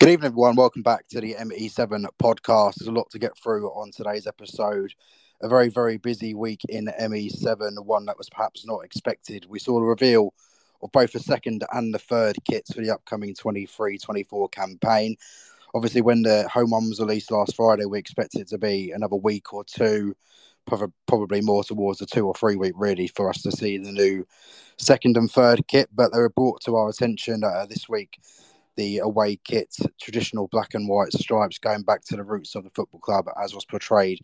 Good evening, everyone. Welcome back to the ME7 podcast. There's a lot to get through on today's episode. A very, very busy week in ME7, one that was perhaps not expected. We saw the reveal of both the second and the third kits for the upcoming 23 24 campaign. Obviously, when the home one was released last Friday, we expected it to be another week or two, probably more towards the two or three week, really, for us to see the new second and third kit. But they were brought to our attention uh, this week the away kit, traditional black and white stripes, going back to the roots of the football club as was portrayed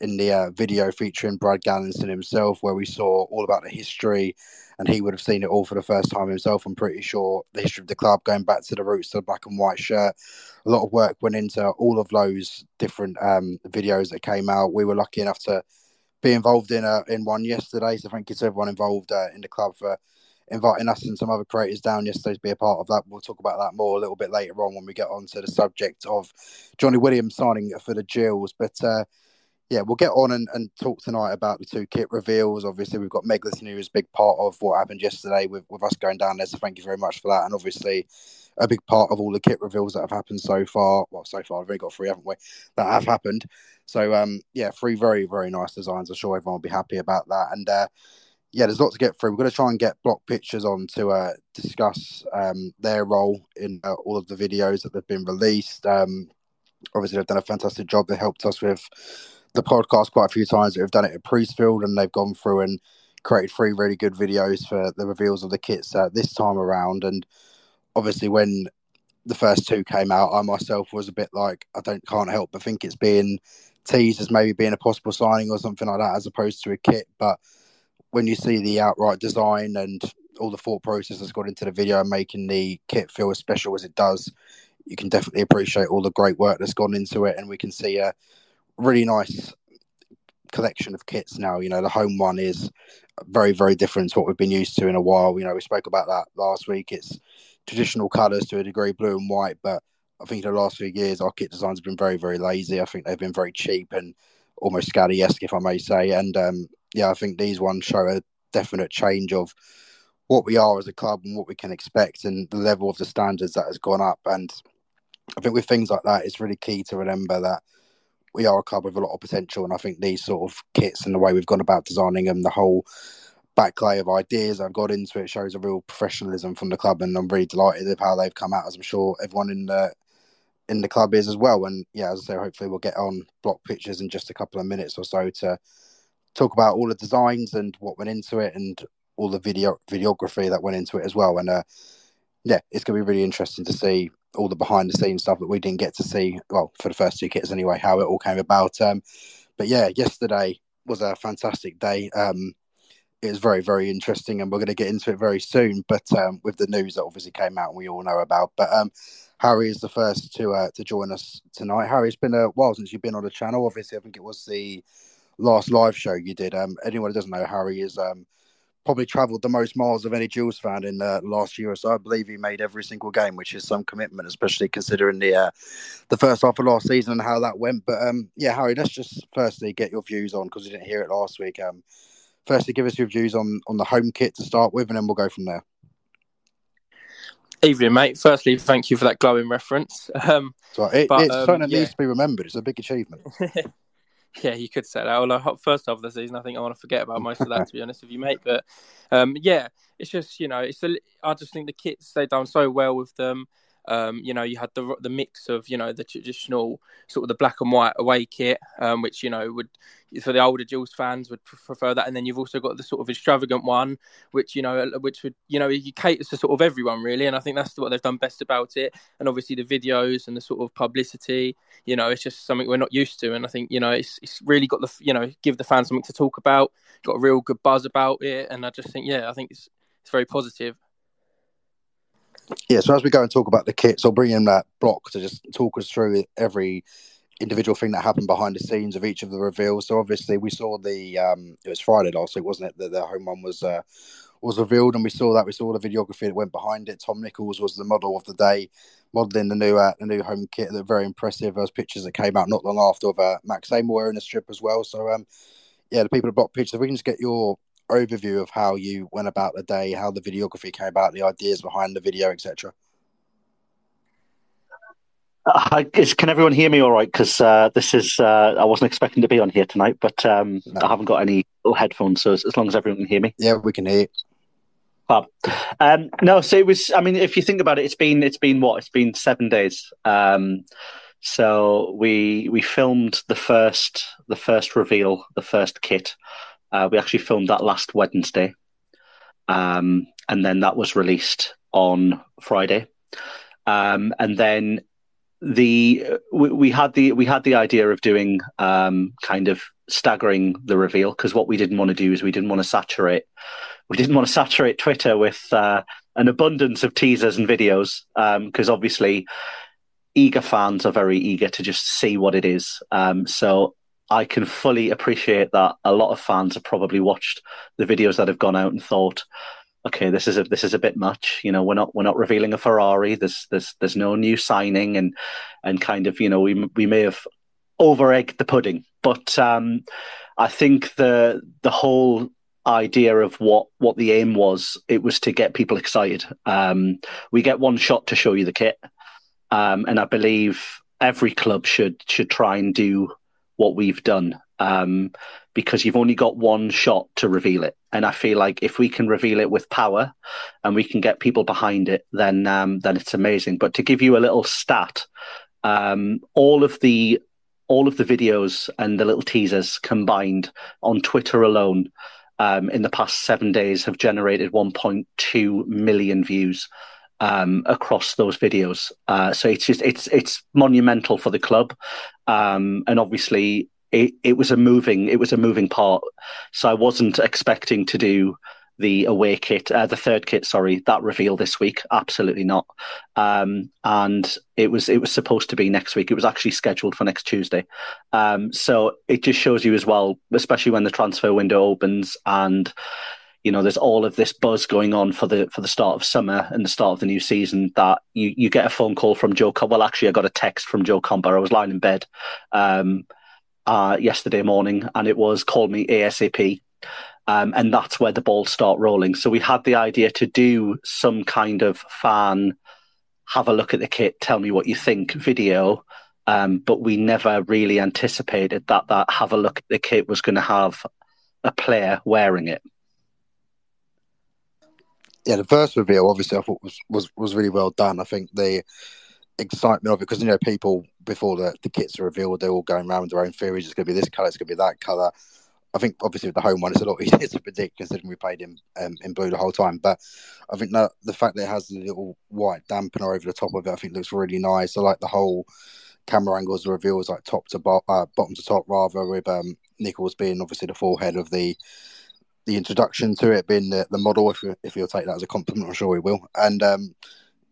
in the uh, video featuring Brad Galinson himself, where we saw all about the history, and he would have seen it all for the first time himself. I'm pretty sure the history of the club going back to the roots of the black and white shirt. A lot of work went into all of those different um, videos that came out. We were lucky enough to be involved in a, in one yesterday, so thank you to everyone involved uh, in the club for inviting us and some other creators down yesterday to be a part of that. We'll talk about that more a little bit later on when we get on to the subject of Jonny Williams signing for the Gills. But uh, yeah, we'll get on and, and talk tonight about the two kit reveals. Obviously, we've got Meg Meglis who is a big part of what happened yesterday with, with us going down there. So thank you very much for that. And obviously, a big part of all the kit reveals that have happened so far. Well, so far, we've only got three, haven't we? That have happened. So um, yeah, three very, very nice designs. I'm sure everyone will be happy about that. And uh, yeah, there's a lot to get through. We're going to try and get block pictures on to uh, discuss um, their role in uh, all of the videos that have been released. Um, obviously, they've done a fantastic job. They helped us with the podcast quite a few times. They've done it at Priestfield and they've gone through and created three really good videos for the reveals of the kits uh, this time around. And obviously, when the first two came out, I myself was a bit like, I don't can't help but think it's being teased as maybe being a possible signing or something like that, as opposed to a kit. But when you see the outright design and all the thought process that's gone into the video and making the kit feel as special as it does, you can definitely appreciate all the great work that's gone into it. And we can see a really nice collection of kits now. You know, the home one is very, very different to what we've been used to in a while. You know, we spoke about that last week. It's traditional colours to a degree, blue and white, but I think the last few years our kit designs have been very, very lazy. I think they've been very cheap and almost scally esque, if I may say. And um, yeah, I think these ones show a definite change of what we are as a club and what we can expect and the level of the standards that has gone up. And I think with things like that, it's really key to remember that we are a club with a lot of potential. And I think these sort of kits and the way we've gone about designing them, the whole backlay of ideas I've got into it shows a real professionalism from the club. And I'm really delighted with how they've come out, as I'm sure everyone in the in the club is as well. And yeah, as I say, hopefully we'll get on block pictures in just a couple of minutes or so to talk about all the designs and what went into it and all the video videography that went into it as well. And uh, yeah, it's going to be really interesting to see all the behind the scenes stuff that we didn't get to see. Well, for the first two kits anyway, how it all came about. Um, but yeah, yesterday was a fantastic day. Um, it was very, very interesting, and we're going to get into it very soon. But um, with the news that obviously came out, and we all know about. But um, Harry is the first to uh, to join us tonight. Harry, it's been a while since you've been on the channel. Obviously, I think it was the last live show you did. Um, anyone who doesn't know, Harry is um, probably travelled the most miles of any Gills fan in the last year or so. I believe he made every single game, which is some commitment, especially considering the uh, the first half of last season and how that went. But um, yeah, Harry, let's just firstly get your views on because we didn't hear it last week. Um, firstly, give us your views on on the home kit to start with, and then we'll go from there. Evening, mate. Firstly, thank you for that glowing reference. Um, so it, but, it's um, something that yeah. needs to be remembered. It's a big achievement. Yeah, you could say that. Well, first half of the season, I think I want to forget about most of that, to be honest with you, mate. But um, yeah, it's just you know, it's a, I just think the kits they've done so well with them. Um, you know, you had the the mix of you know the traditional sort of the black and white away kit, um, which you know would for the older Gills fans would prefer that, and then you've also got the sort of extravagant one, which you know, which would you know, you cater to sort of everyone really, and I think that's what they've done best about it. And obviously the videos and the sort of publicity, you know, it's just something we're not used to, and I think you know, it's it's really got the you know, give the fans something to talk about, got a real good buzz about it, and I just think yeah, I think it's it's very positive. Yeah, so as we go and talk about the kits, I'll bring in that block to just talk us through every individual thing that happened behind the scenes of each of the reveals. So obviously we saw the um it was Friday last week, wasn't it? That the home one was uh was revealed and we saw that we saw the videography that went behind it. Tom Nichols was the model of the day, modelling the new uh, the new home kit. They're very impressive. Those pictures that came out not long after of uh, Max Seymour wearing a strip as well. So um yeah, the people at Block Pictures, if we can just get your overview of how you went about the day, how the videography came about, the ideas behind the video, etc. Is, can everyone hear me all right? Because uh, this is uh, I wasn't expecting to be on here tonight, but um, no. I haven't got any headphones, so as, long as everyone can hear me, yeah, we can hear. Fab. Um, no, so it was. I mean, if you think about it, it's been it's been what? It's been seven days. Um, so we we filmed the first the first reveal, the first kit. Uh, we actually filmed that last Wednesday, um, and then that was released on Friday. Um, and then the we, we, had the we had the idea of doing um, kind of staggering the reveal because what we didn't want to do is we didn't want to saturate we didn't want to saturate Twitter with uh, an abundance of teasers and videos because um, obviously eager fans are very eager to just see what it is. Um, so I can fully appreciate that a lot of fans have probably watched the videos that have gone out and thought, okay, this is a this is a bit much. You know, we're not we're not revealing a Ferrari. There's there's there's no new signing, and and kind of you know we we may have over egged the pudding, but um, I think the the whole idea of what what the aim was it was to get people excited um, we get one shot to show you the kit um, and i believe every club should should try and do what we've done um, because you've only got one shot to reveal it. And I feel like if we can reveal it with power and we can get people behind it, then um, then it's amazing. But to give you a little stat, um, all of the all of the videos and the little teasers combined on Twitter alone um, in the past seven days have generated 1.2 million views um, across those videos. Uh, so it's just it's it's monumental for the club, um, and obviously it, it was a moving it was a moving part. So I wasn't expecting to do the away kit, uh, the third kit, sorry, that reveal this week. Absolutely not. Um, and it was it was supposed to be next week. It was actually scheduled for next Tuesday. Um, so it just shows you as well, especially when the transfer window opens and you know there's all of this buzz going on for the for the start of summer and the start of the new season that you you get a phone call from Joe. Well, actually, I got a text from Joe Comber. I was lying in bed. Um, uh, yesterday morning, and it was call me ASAP. Um, and that's where the balls start rolling. So we had the idea to do some kind of fan, have a look at the kit, tell me what you think video. Um, but we never really anticipated that that have a look at the kit was going to have a player wearing it. Yeah, the first reveal obviously I thought was was, was really well done. I think the excitement of it because you know people before the, the kits are revealed they're all going around with their own theories. It's going to be this color it's going to be that color i think obviously with the home one it's a lot easier to predict considering we played in um, in blue the whole time. But i think that the fact that it has the little white dampener over the top of it i think looks really nice. I like the whole camera angles the reveal reveals like top to bo- uh, bottom to top rather with um nichols being obviously the forehead of the the introduction to it being the, the model if, if you'll take that as a compliment i'm sure we will and um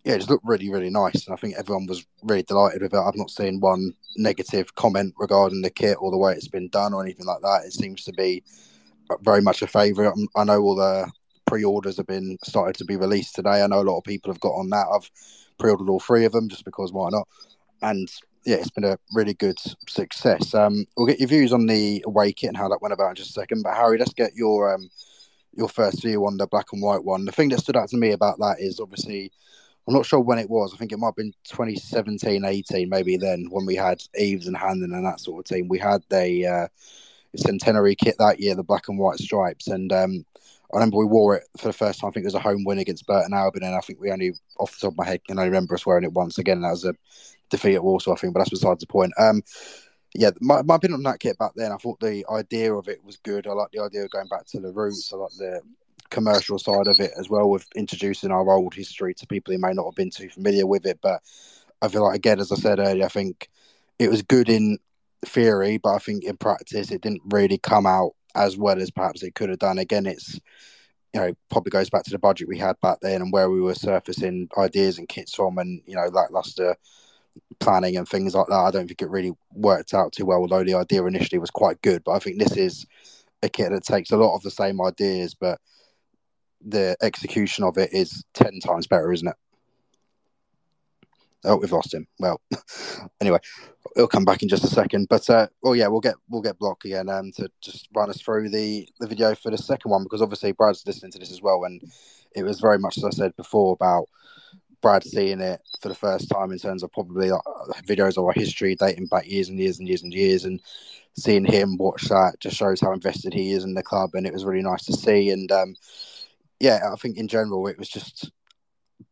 yeah, it just looked really, really nice. And I think everyone was really delighted with it. I've not seen one negative comment regarding the kit or the way it's been done or anything like that. It seems to be very much a favourite. I know all the pre-orders have been started to be released today. I know a lot of people have got on that. I've pre-ordered all three of them just because why not? And yeah, it's been a really good success. Um, we'll get your views on the away kit and how that went about in just a second. But Harry, let's get your um, your first view on the black and white one. The thing that stood out to me about that is obviously I'm not sure when it was. I think it might have been 2017, 18, maybe then when we had Eaves and Hanlon and that sort of team. We had the uh, centenary kit that year, the black and white stripes, and um, I remember we wore it for the first time. I think it was a home win against Burton Albion, and I think we only, off the top of my head, can I remember us wearing it once again. That was a defeat at Walsall, I think, but that's besides the point. Um, yeah, my, my opinion on that kit back then, I thought the idea of it was good. I like the idea of going back to the roots. I like the commercial side of it as well with introducing our old history to people who may not have been too familiar with it. But I feel like again, as I said earlier, I think it was good in theory, but I think in practice it didn't really come out as well as perhaps it could have done. Again, it's you know probably goes back to the budget we had back then and where we were surfacing ideas and kits from, and you know lackluster planning and things like that. I don't think it really worked out too well, although the idea initially was quite good. But I think this is a kit that takes a lot of the same ideas, but the execution of it is 10 times better, isn't it? Oh, we've lost him. Well, anyway, he'll come back in just a second. But uh, well, yeah, we'll get we'll get Block again um, to just run us through the the video for the second one because obviously Brad's listening to this as well, and it was very much as I said before about Brad seeing it for the first time in terms of probably like, videos of our history dating back years and years and years and years, and seeing him watch that just shows how invested he is in the club, and it was really nice to see. And um, yeah, I think in general it was just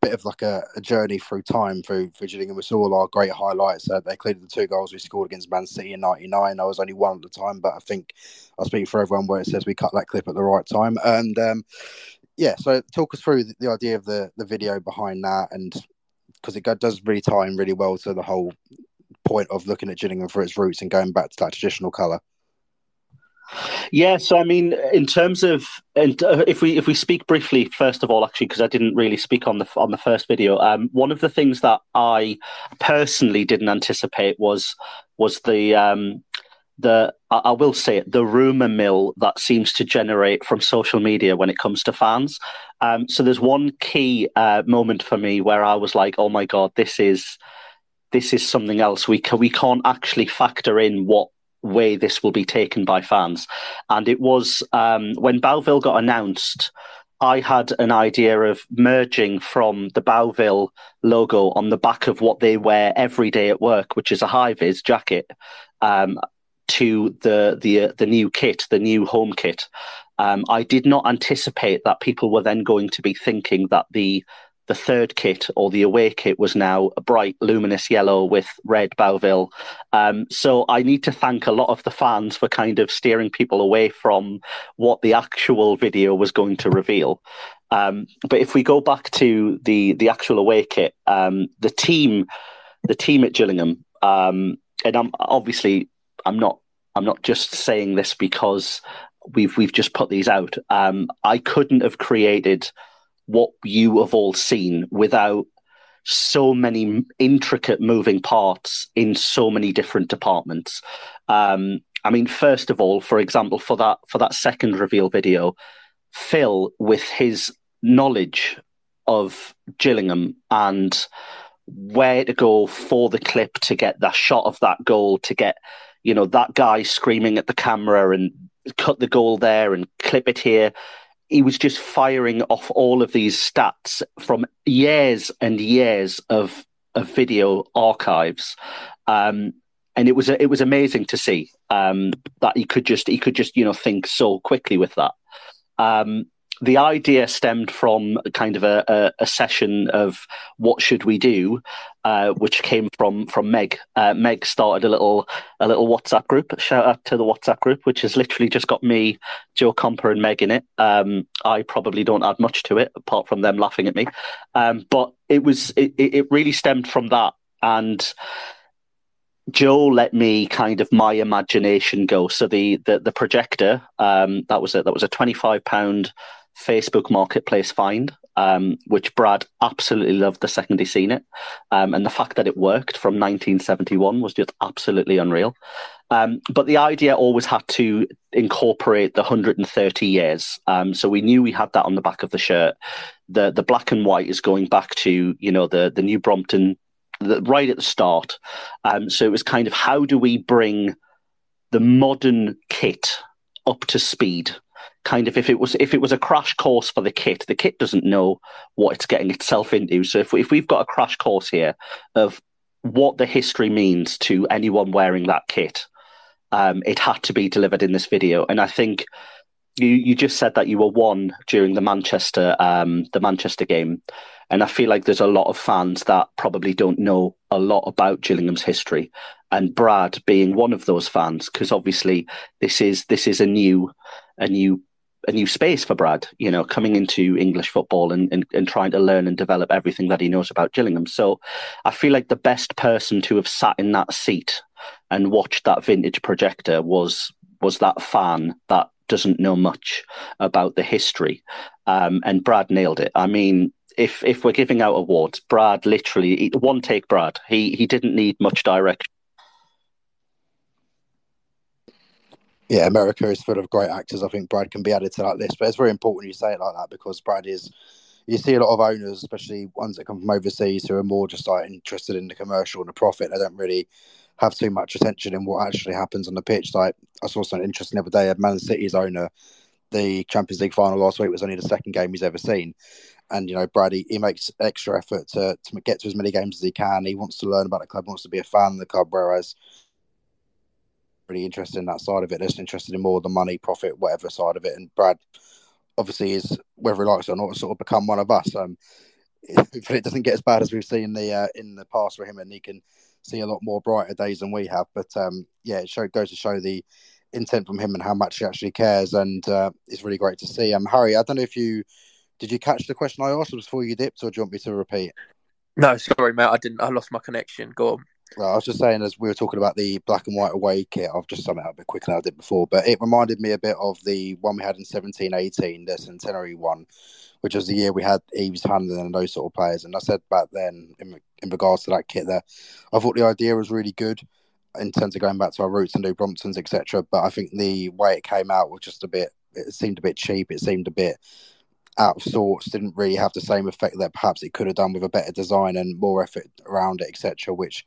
bit of like a, a journey through time through for Gillingham. We saw all our great highlights. Uh, they included the two goals we scored against Man City in '99. I was only one at the time, but I think I speak for everyone where it says we cut that clip at the right time. And um, yeah, so talk us through the, the idea of the the video behind that, and because it does really tie in really well to the whole point of looking at Gillingham for its roots and going back to that traditional colour? Yeah, so I mean, in terms of, and uh, if we if we speak briefly, first of all, actually, because I didn't really speak on the on the first video, um, one of the things that I personally didn't anticipate was was the um, the I will say it, the rumor mill that seems to generate from social media when it comes to fans. Um, so there's one key uh, moment for me where I was like, "Oh my god, this is this is something else. We can, we can't actually factor in what way this will be taken by fans. And it was um, when Bovril got announced. I had an idea of merging from the Bovril logo on the back of what they wear every day at work, which is a high vis jacket, um, to the the uh, the new kit, the new home kit. Um, I did not anticipate that people were then going to be thinking that the the third kit or the away kit was now a bright luminous yellow with red Bovril. Um, so I need to thank a lot of the fans for kind of steering people away from what the actual video was going to reveal. Um, but if we go back to the the actual away kit, um, the team, the team at Gillingham, um, and I'm obviously I'm not I'm not just saying this because we've we've just put these out. Um, I couldn't have created what you have all seen without so many intricate moving parts in so many different departments. Um, I mean, first of all, for example, for that for that second reveal video, Phil, with his knowledge of Gillingham and where to go for the clip to get that shot of that goal, to get you know that guy screaming at the camera and cut the goal there and clip it here he was just firing off all of these stats from years and years of of video archives. Um, and it was it was amazing to see um, that he could just he could just you know think so quickly with that. Um, the idea stemmed from kind of a, a, a session of what should we do, uh, which came from from Meg. Uh, Meg started a little a little WhatsApp group. Shout out to the WhatsApp group, which has literally just got me, Joe Comper, and Meg in it. Um, I probably don't add much to it apart from them laughing at me, um, but it was it, it really stemmed from that and. Joe let me kind of my imagination go. So the the, the projector um, that was it. That was a twenty five pound Facebook Marketplace find, um, which Brad absolutely loved the second he seen it. Um, and the fact that it worked from 1971 was just absolutely unreal. Um, but the idea always had to incorporate the 130 years. Um, so we knew we had that on the back of the shirt. The the black and white is going back to you know the the New Brompton the, right at the start. Um, so it was kind of how do we bring the modern kit up to speed kind of if it was if it was a crash course for the kit, the kit doesn't know what it's getting itself into. So if if we've got a crash course here of what the history means to anyone wearing that kit, um, it had to be delivered in this video. And I think you you just said that you were one during the Manchester um, the Manchester game, and I feel like there's a lot of fans that probably don't know a lot about Gillingham's history, and Brad being one of those fans because obviously this is this is a new a new a new space for Brad, you know, coming into English football and, and, and, trying to learn and develop everything that he knows about Gillingham. So I feel like the best person to have sat in that seat and watched that vintage projector was was that fan that doesn't know much about the history. Um, and Brad nailed it. I mean, if if we're giving out awards, Brad literally one take Brad. He he didn't need much direction yeah, America is full of great actors. I think Brad can be added to that list, but it's very important you say it like that because Brad is. You see a lot of owners, especially ones that come from overseas, who are more just like interested in the commercial and the profit. They don't really have too much attention in what actually happens on the pitch. Like I saw something interesting the other day. Man City's owner, the Champions League final last week was only the second game he's ever seen, And you know, Brad, he, he makes extra effort to, to get to as many games as he can. He wants to learn about the club, wants to be a fan of the club. Whereas, really interested in that side of it. Just interested in more the money, profit, whatever side of it. And Brad, obviously, is whether he likes it or not, sort of become one of us. Um, if it doesn't get as bad as we've seen the uh, in the past for him, and he can see a lot more brighter days than we have. But um, yeah, it show, goes to show the intent from him and how much he actually cares, and uh, it's really great to see. Um, Harry, I don't know if you did you catch the question I asked before you dipped, or do you want me to repeat? No, sorry, mate, I didn't. I lost my connection. Go on. I was just saying, as we were talking about the black and white away kit, I've just summed it up a bit quicker than I did before, but it reminded me a bit of the one we had in 17 18, the centenary one, which was the year we had Eaves Hanlon and those sort of players. And I said back then, in, in regards to that kit there, I thought the idea was really good in terms of going back to our roots and do Bromptons, etc. But I think the way it came out was just a bit, it seemed a bit cheap. It seemed a bit out of sorts, didn't really have the same effect that perhaps it could have done with a better design and more effort around it, etc., which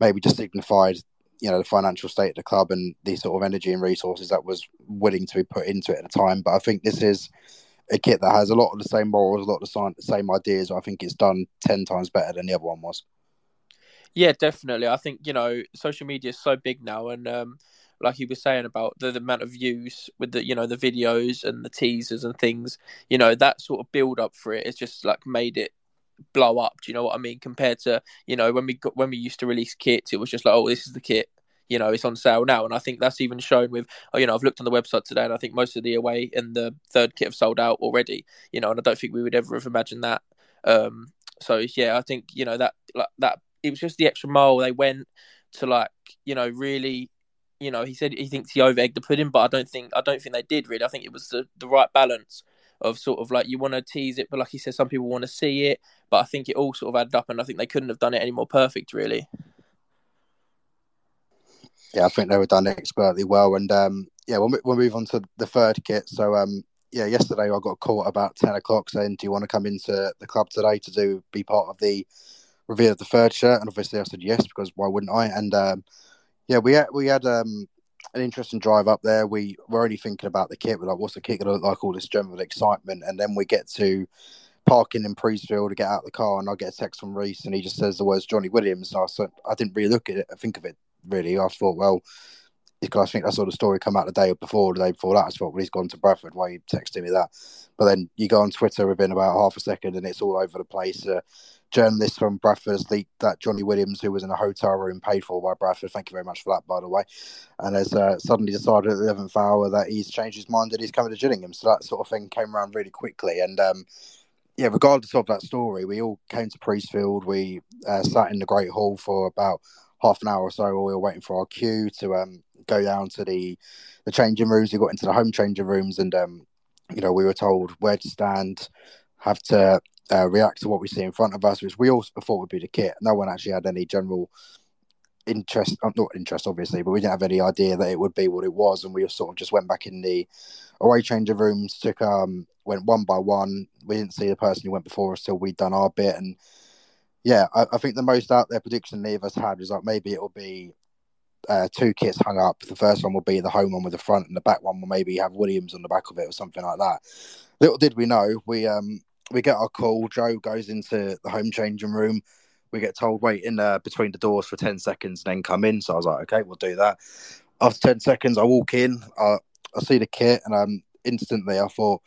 maybe just signified, you know, the financial state of the club and the sort of energy and resources that was willing to be put into it at the time. But I think this is a kit that has a lot of the same morals, a lot of the same ideas. I think it's done 10 times better than the other one was. Yeah, definitely. I think, you know, social media is so big now and, um, like he was saying about the, the, amount of views with the you know the videos and the teasers and things you know that sort of build up for it has just like made it blow up. Do you know what i mean? Compared to you know when we got when we used to release kits it was just like oh this is the kit you know it's on sale now. And i think that's even shown with oh, you know i've looked on the website today and i think most of the away and the third kit have sold out already you know and i don't think we would ever have imagined that. Um so yeah i think you know that like that it was just the extra mile they went to like you know really you know, he said he thinks he over egged the pudding, but I don't think I don't think they did really. I think it was the, the right balance of sort of like you want to tease it, but like he said, some people want to see it. But I think it all sort of added up, and I think they couldn't have done it any more perfect, really. Yeah, I think they were done expertly well, and um, yeah, we'll, we'll move on to the third kit. So, um, yeah, yesterday I got call about ten o'clock saying, "Do you want to come into the club today to do be part of the reveal of the third shirt?" And obviously, I said yes because why wouldn't I? And um, yeah, we had we had um, an interesting drive up there. We were only thinking about the kit. We're like, what's the kit going to look like? All this general excitement, and then we get to parking in Priestfield to get out of the car, and I get a text from Reese, and he just says the words Jonny Williams. I, said, I didn't really look at it, think of it really. I thought, well, because I think I saw the story come out the day before, the day before that. I thought, well, he's gone to Bradford. Why are you texting me that? But then you go on Twitter within about half a second, and it's all over the place. Uh, journalist from Bradford leaked that Jonny Williams, who was in a hotel room paid for by Bradford, thank you very much for that, by the way, and has uh, suddenly decided at the 11th hour that he's changed his mind and he's coming to Gillingham. So that sort of thing came around really quickly. And um, yeah, regardless of that story, we all came to Priestfield. We uh, sat in the Great Hall for about half an hour or so while we were waiting for our cue to um, go down to the the changing rooms. We got into the home changing rooms and um, you know, we were told where to stand, have to uh, react to what we see in front of us, which we all thought would be the kit. No one actually had any general interest, uh, not interest, obviously, but we didn't have any idea that it would be what it was. And we sort of just went back in the away changing rooms, took um, went one by one. We didn't see the person who went before us till we'd done our bit. And yeah, I, I think the most out there prediction any of us had was like maybe it'll be uh, two kits hung up. The first one will be the home one with the front, and the back one will maybe have Williams on the back of it or something like that. Little did we know, we um we get our call. Joe goes into the home changing room. We get told wait in uh, between the doors for ten seconds, and then come in. So I was like, okay, we'll do that. After ten seconds, I walk in. I, I see the kit, and um, instantly I thought,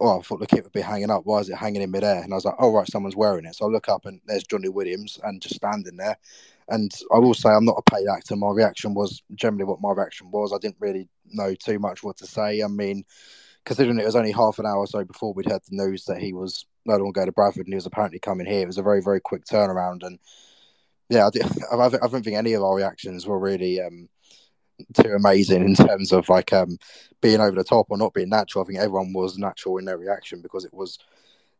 oh, I thought the kit would be hanging up. Why is it hanging in midair? And I was like, oh right, someone's wearing it. So I look up, and there's Jonny Williams, and just standing there. And I will say, I'm not a paid actor. My reaction was generally what my reaction was. I didn't really know too much what to say. I mean considering it was only half an hour or so before we'd heard the news that he was no longer going to Bradford and he was apparently coming here, it was a very, very quick turnaround. And yeah, I, I, don't think any of our reactions were really um, too amazing in terms of like um, being over the top or not being natural. I think everyone was natural in their reaction because it was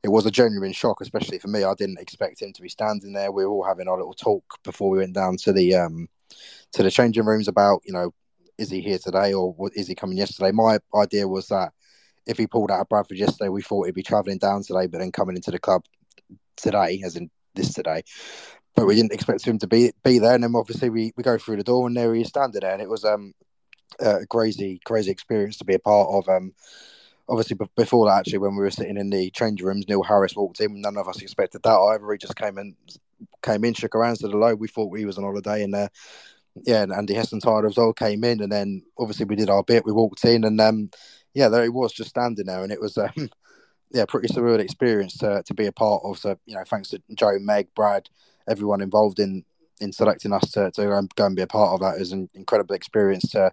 it was a genuine shock, especially for me. I didn't expect him to be standing there. We were all having our little talk before we went down to the um, to the changing rooms about you know is he here today or is he coming yesterday? My idea was that if he pulled out of Bradford yesterday, we thought he'd be travelling down today, but then coming into the club today, as in this today. But we didn't expect him to be be there. And then obviously we, we go through the door and there he is standing there. And it was um a crazy, crazy experience to be a part of. Um obviously before that, actually, when we were sitting in the change rooms, Neil Harris walked in. None of us expected that either. He just came in, came in, shook around, said hello. We thought he was on holiday, and uh, yeah, and Andy Hessenthaler as well came in, and then obviously we did our bit. We walked in, and um, yeah, there he was, just standing there, and it was um, yeah, pretty surreal experience to to be a part of. So you know, thanks to Joe, Meg, Brad, everyone involved in in selecting us to, to go and be a part of that. Was an incredible experience to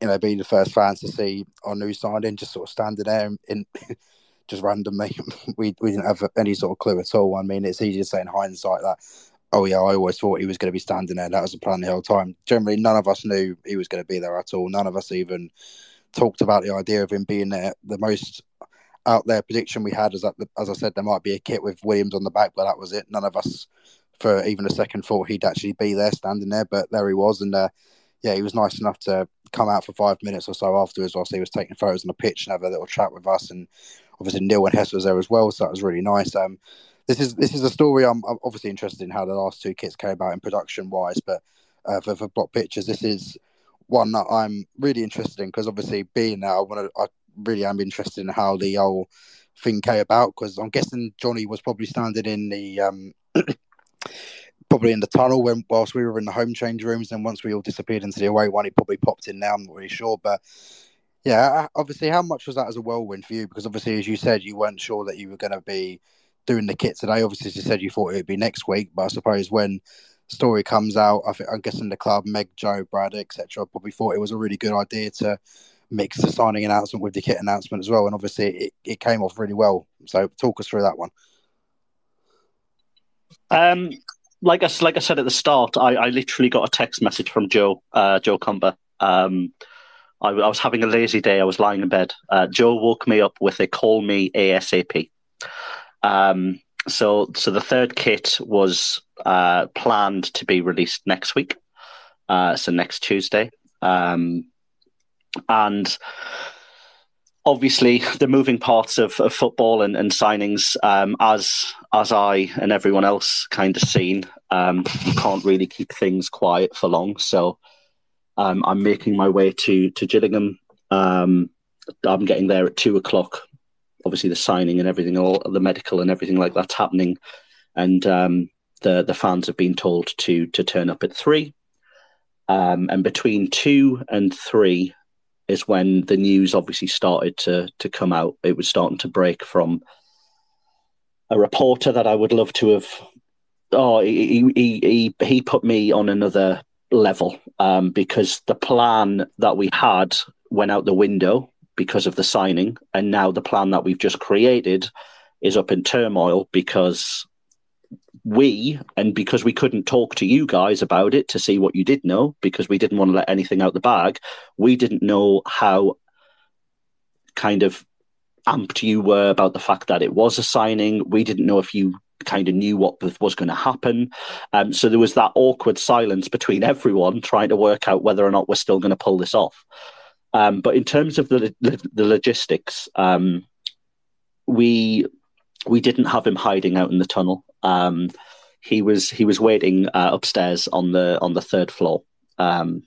you know be the first fans to see our new signing, just sort of standing there in. in just randomly, we we didn't have any sort of clue at all. I mean, it's easy to say in hindsight that oh yeah, I always thought he was going to be standing there. That was the plan the whole time. Generally, none of us knew he was going to be there at all. None of us even talked about the idea of him being there. The most out there prediction we had is that, as I said, there might be a kit with Williams on the back, but that was it. None of us, for even a second, thought he'd actually be there, standing there. But there he was, and uh, yeah, he was nice enough to come out for five minutes or so afterwards, whilst he was taking photos on the pitch and have a little chat with us. And obviously, Neil and Hess was there as well, so that was really nice. Um, this is this is a story I'm, I'm, obviously interested in how the last two kits came about in production wise, but uh, for, for block pictures, this is one that I'm really interested in because obviously being there, I want to, I really am interested in how the whole thing came about because I'm guessing Jonny was probably standing in the um, probably in the tunnel when whilst we were in the home change rooms, and once we all disappeared into the away one, he probably popped in. Now I'm not really sure, but yeah, obviously, how much was that as a whirlwind for you? Because obviously, as you said, you weren't sure that you were going to be doing the kit today. Obviously, as you said, you thought it would be next week, but I suppose when story comes out, I think I'm guessing the club, Meg, Joe, Brad, etc., probably thought it was a really good idea to mix the signing announcement with the kit announcement as well. And obviously, it, it came off really well. So, talk us through that one. Um, like I like I said at the start, I, I literally got a text message from Joe uh, Joe Cumber. Um, I, I, was having a lazy day. I was lying in bed. Uh, Joe woke me up with a call me ASAP. Um, so, so the third kit was uh, planned to be released next week, uh, so next Tuesday, um, and obviously the moving parts of, of football and, and signings, um, as as I and everyone else kind of seen, um, you can't really keep things quiet for long. So um, I'm making my way to to Gillingham. Um, I'm getting there at two o'clock obviously the signing and everything, all the medical and everything like that's happening, and um, the the fans have been told to to turn up at three, um, and between two and three is when the news obviously started to to come out. It was starting to break from a reporter that I would love to have. Oh, he he he, he put me on another level um, because the plan that we had went out the window because of the signing, and now the plan that we've just created is up in turmoil because we and because we couldn't talk to you guys about it to see what you did know because we didn't want to let anything out the bag we didn't know how kind of amped you were about the fact that it was a signing. We didn't know if you kind of knew what was going to happen. Um, so there was that awkward silence between everyone trying to work out whether or not we're still going to pull this off. Um, but in terms of the the logistics, um, we we didn't have him hiding out in the tunnel. Um, he was he was waiting uh, upstairs on the on the third floor. Um,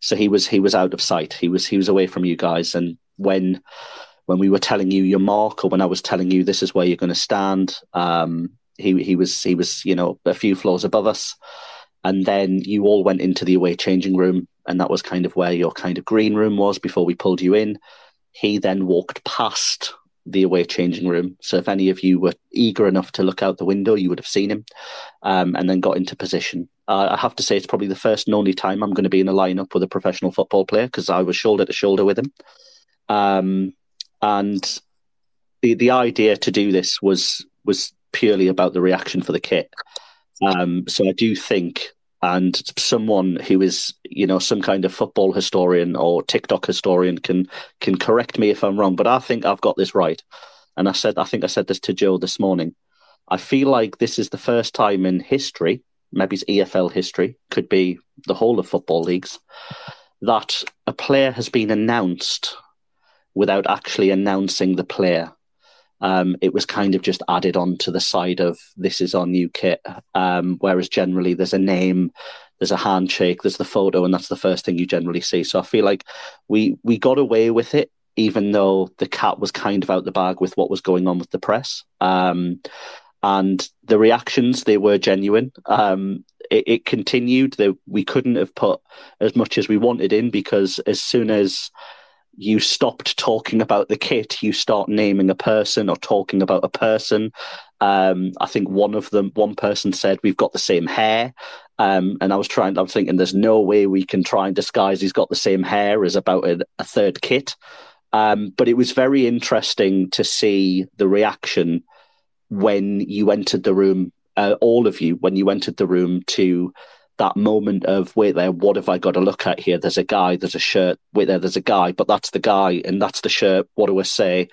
so he was he was out of sight. He was he was away from you guys. And when when we were telling you your mark, or when I was telling you this is where you're going to stand, um, he he was he was you know a few floors above us. And then you all went into the away changing room and that was kind of where your kind of green room was before we pulled you in. He then walked past the away changing room. So if any of you were eager enough to look out the window, you would have seen him, um, and then got into position. Uh, I have to say it's probably the first and only time I'm going to be in a lineup with a professional football player because I was shoulder to shoulder with him. Um, and the the idea to do this was was purely about the reaction for the kit. Um, so I do think and someone who is you know some kind of football historian or TikTok historian can can correct me if I'm wrong, but I think I've got this right. And I said I think I said this to Joe this morning. I feel like this is the first time in history, maybe it's EFL history, could be the whole of football leagues, that a player has been announced without actually announcing the player. Um, it was kind of just added on to the side of this is our new kit. Um, whereas generally there's a name, there's a handshake, there's the photo, and that's the first thing you generally see. So I feel like we we got away with it even though the cat was kind of out the bag with what was going on with the press. Um, and the reactions they were genuine. Um, it, it, continued that we couldn't have put as much as we wanted in because as soon as you stopped talking about the kit, you start naming a person or talking about a person. Um, I think one of them, one person said, "We've got the same hair," um, and I was trying. I'm thinking, there's no way we can try and disguise he's got the same hair as about a, a third kit. Um, but it was very interesting to see the reaction when you entered the room, uh, all of you, when you entered the room to that moment of wait there, what have I got to look at here? There's a guy, there's a shirt, wait there, there's a guy, but that's the guy and that's the shirt. What do I say?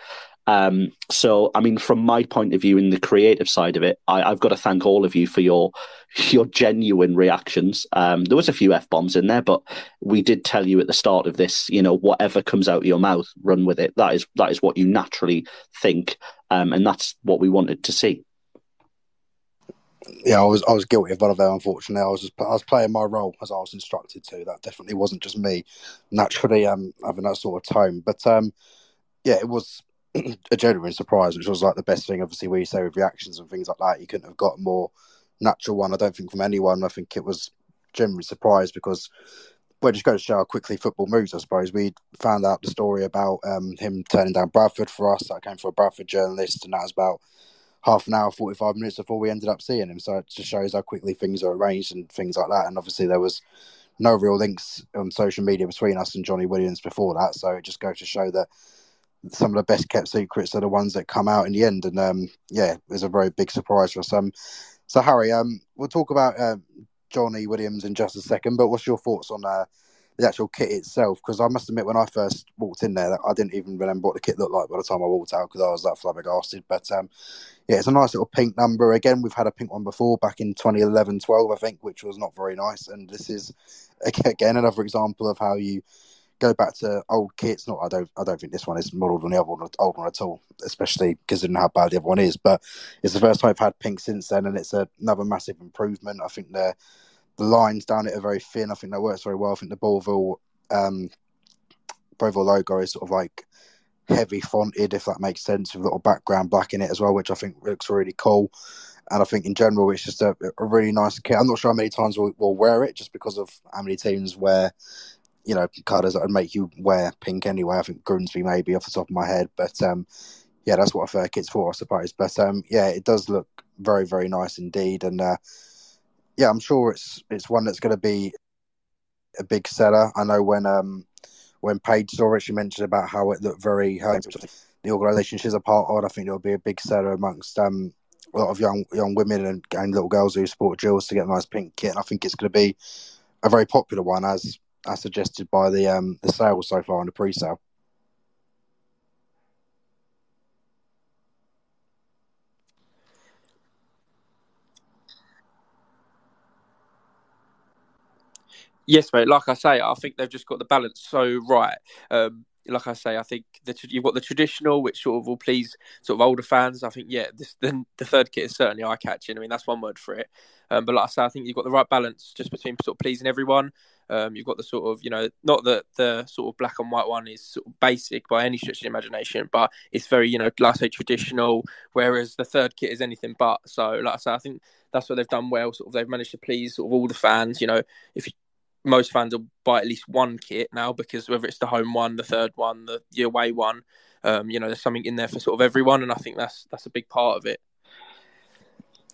Um, so, I mean, from my point of view, in the creative side of it, I, have got to thank all of you for your your genuine reactions. Um, there was a few f bombs in there, but we did tell you at the start of this, you know, whatever comes out of your mouth, run with it. That is that is what you naturally think, um, and that's what we wanted to see. Yeah, I was I was guilty of one of them. Unfortunately, I was just I was playing my role as I was instructed to. That definitely wasn't just me naturally um, having that sort of tone, but um, yeah, it was a genuine surprise, which was like the best thing. Obviously, where you say with reactions and things like that, you couldn't have got a more natural one. I don't think from anyone. I think it was genuinely surprised because well, just go to show how quickly football moves. I suppose we found out the story about um, him turning down Bradford for us. That came for a Bradford journalist, and that was about half an hour, forty five minutes before we ended up seeing him. So it just shows how quickly things are arranged and things like that. And obviously, there was no real links on social media between us and Jonny Williams before that. So it just goes to show that some of the best kept secrets are the ones that come out in the end. And um, yeah, it was a very big surprise for us. Um, so Harry, um, we'll talk about uh, Jonny Williams in just a second. But what's your thoughts on uh, the actual kit itself? Because I must admit, when I first walked in there, I didn't even remember what the kit looked like by the time I walked out because I was that flabbergasted. But um, yeah, it's a nice little pink number. Again, we've had a pink one before back in 2011 12, I think, which was not very nice. And this is, again, another example of how you go back to old kits. Not, I don't, I don't think this one is modelled on the other one, old one at all, especially considering how bad the other one is. But it's the first time I've had pink since then, and it's a, another massive improvement. I think the the lines down it are very thin. I think that works very well. I think the Bovril um, Bovril logo is sort of like heavy fonted, if that makes sense, with a little background black in it as well, which I think looks really cool. And I think in general, it's just a, a really nice kit. I'm not sure how many times we'll, we'll, wear it, just because of how many teams wear you know, colours that would make you wear pink anyway. I think Grimsby maybe off the top of my head, but um, yeah, that's what a fur kit's for, I suppose. But um, yeah, it does look very, very nice indeed, and uh, yeah, I'm sure it's it's one that's going to be a big seller. I know when um, when Paige saw it, she mentioned about how it looked very the organisation she's a part of. I think it'll be a big seller amongst um, a lot of young young women and, and little girls who support Gills to get a nice pink kit. And I think it's going to be a very popular one as as suggested by the um, the sales so far in the pre-sale. Yes, mate. Like I say, I think they've just got the balance so right. Um, like I say, I think that you've got the traditional, which sort of will please sort of older fans. I think, yeah, this, the, the third kit is certainly eye catching. I mean, that's one word for it. Um, but like I say, I think you've got the right balance just between sort of pleasing everyone. Um, you've got the sort of, you know, not that the sort of black and white one is sort of basic by any stretch of the imagination, but it's very, you know, like I say, traditional, whereas the third kit is anything but. So, like I say, I think that's what they've done well. Sort of, they've managed to please sort of all the fans. You know, if you, most fans will buy at least one kit now because whether it's the home one, the third one, the, the away one, um, you know, there's something in there for sort of everyone, and I think that's that's a big part of it.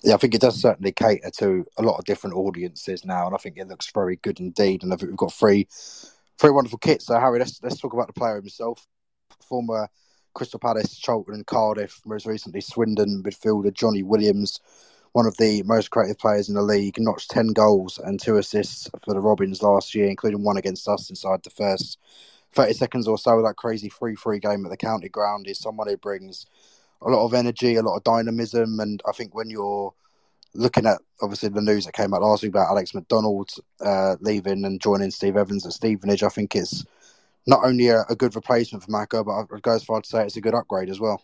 Yeah, I think it does certainly cater to a lot of different audiences now, and I think it looks very good indeed. And I think we've got three, three wonderful kits. So Harry, let's let's talk about the player himself, former Crystal Palace, Charlton, and Cardiff, most recently Swindon midfielder Jonny Williams one of the most creative players in the league, notched 10 goals and two assists for the Robins last year, including one against us inside the first 30 seconds or so of that crazy 3 3 game at the county ground. Is someone who brings a lot of energy, a lot of dynamism. And I think when you're looking at obviously the news that came out last week about Alex MacDonald uh, leaving and joining Steve Evans at Stevenage, I think it's not only a, a good replacement for Maka, but I'd go as far to say it's a good upgrade as well.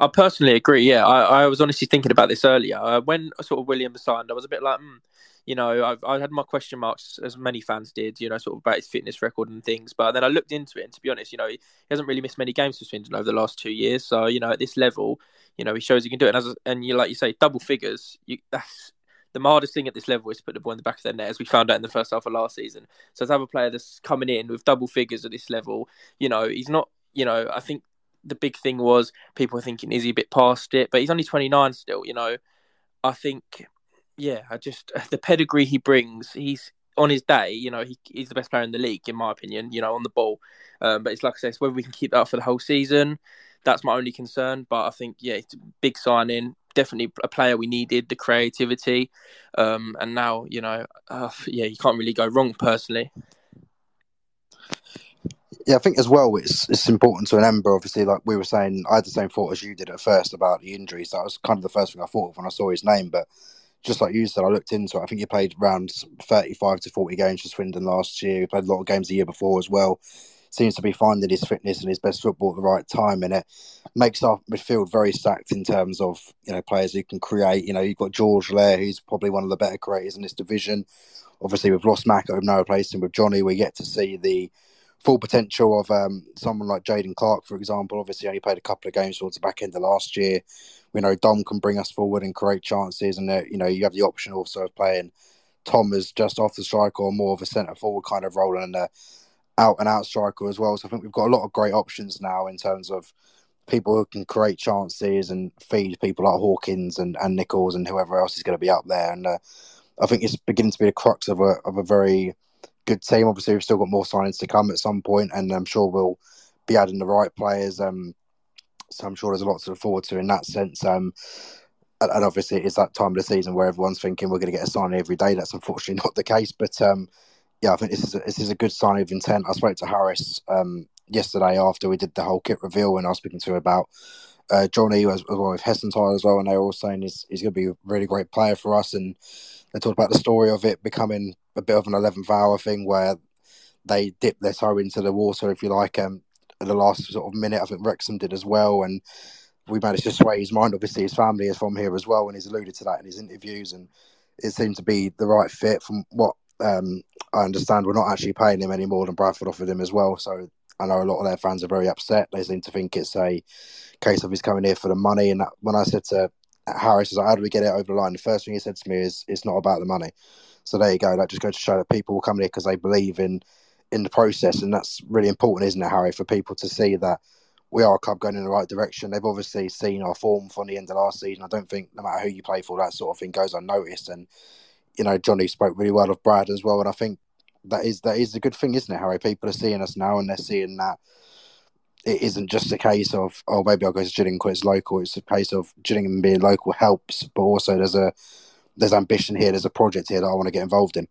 I personally agree. Yeah, I, I was honestly thinking about this earlier. Uh, when sort of William signed, I was a bit like, mm, you know, I've, I had my question marks, as many fans did, you know, sort of about his fitness record and things. But then I looked into it, and to be honest, you know, he hasn't really missed many games for Swindon over the last two years. So, you know, at this level, you know, he shows he can do it. And, as, and you like you say, double figures, you, that's the hardest thing at this level is to put the ball in the back of their net, as we found out in the first half of last season. So to have a player that's coming in with double figures at this level, you know, he's not, you know, I think the big thing was people were thinking, is he a bit past it? But he's only 29 still, you know. I think, yeah, I just, the pedigree he brings, he's, on his day, you know, he, he's the best player in the league, in my opinion, you know, on the ball. Um, but it's like I say, it's whether we can keep that up for the whole season. That's my only concern. But I think, yeah, it's a big signing definitely a player we needed, the creativity, um, and now you know, uh, yeah, you can't really go wrong personally. Yeah, I think as well it's it's important to remember. Obviously, like we were saying, I had the same thought as you did at first about the injuries. That was kind of the first thing I thought of when I saw his name. But just like you said, I looked into it. I think he played around thirty-five to forty games for Swindon last year. He played a lot of games the year before as well seems to be finding his fitness and his best football at the right time, and it makes our midfield very stacked in terms of you know players who can create. You know, you've got George Lair, who's probably one of the better creators in this division. Obviously, we've lost Mac, I've now replaced him with Jonny. We get to see the full potential of um, someone like Jayden Clarke, for example. Obviously, only played a couple of games towards the back end of last year. We know Dom can bring us forward and create chances, and uh, you know you have the option also of playing Tom as just off the strike or more of a centre forward kind of role, and uh, out and out striker as well. So I think we've got a lot of great options now in terms of people who can create chances and feed people like Hawkins and, and Nichols and whoever else is going to be up there. And uh, I think it's beginning to be the crux of a of a very good team. Obviously, we've still got more signings to come at some point, and I'm sure we'll be adding the right players. Um, so I'm sure there's a lot to look forward to in that sense. Um, and, and obviously, it's that time of the season where everyone's thinking we're going to get a signing every day. That's unfortunately not the case, but um, yeah, I think this is a, this is a good sign of intent. I spoke to Harris um, yesterday after we did the whole kit reveal, and I was speaking to him about uh, Jonny as, well with Hessenthaler as well, and they were all saying he's, he's going to be a really great player for us. And they talked about the story of it becoming a bit of an eleventh hour thing where they dip their toe into the water, if you like, um, at the last sort of minute. I think Wrexham did as well, and we managed to sway his mind. Obviously, his family is from here as well, and he's alluded to that in his interviews, and it seemed to be the right fit from what um, I understand we're not actually paying him any more than Bradford offered him as well. So I know a lot of their fans are very upset. They seem to think it's a case of he's coming here for the money. And that, when I said to Harris, like, "How do we get it over the line?" The first thing he said to me is, "It's not about the money." So there you go. That just goes to show that people will come here because they believe in in the process, and that's really important, isn't it, Harry, for people to see that we are a club going in the right direction. They've obviously seen our form from the end of last season. I don't think no matter who you play for, that sort of thing goes unnoticed. And you know, Jonny spoke really well of Brad as well, and I think that is that is a good thing, isn't it, Harry? People are seeing us now, and they're seeing that it isn't just a case of oh maybe I'll go to Gillingham because it's local. It's a case of Gillingham being local helps, but also there's a there's ambition here. There's a project here that I want to get involved in.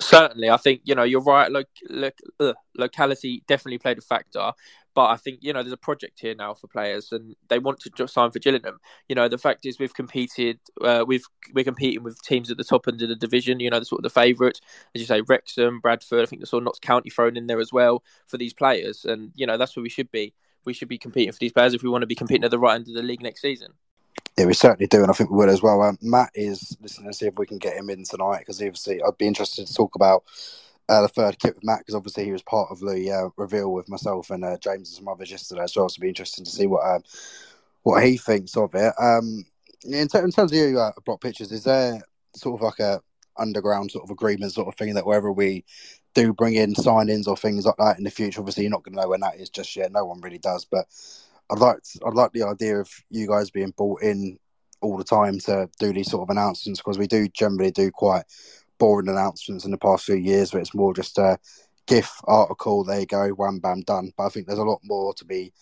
Certainly, I think you know you're right. Look, look, uh, locality definitely played a factor, but I think you know there's a project here now for players, and they want to sign for Gillingham. You know, the fact is we've competed, uh, we've we're competing with teams at the top end of the division. You know, the sort of the favourites, as you say, Wrexham, Bradford. I think the sort of Notts County thrown in there as well for these players, and you know that's where we should be. We should be competing for these players if we want to be competing at the right end of the league next season. Yeah, we certainly do, and I think we will as well. Um, Matt is listening to see if we can get him in tonight because obviously I'd be interested to talk about uh, the third kit with Matt because obviously he was part of the uh, reveal with myself and uh, James and some others yesterday as well. So it'll be interesting to see what um, what he thinks of it. Um, in, ter- in, terms of you, uh, block pictures, is there sort of like a underground sort of agreement sort of thing that wherever we do bring in signings or things like that in the future, obviously you're not going to know when that is just yet. No one really does, but I'd like I'd like the idea of you guys being brought in all the time to do these sort of announcements because we do generally do quite boring announcements in the past few years where it's more just a GIF article, there you go, wham bam done. But I think there's a lot more to be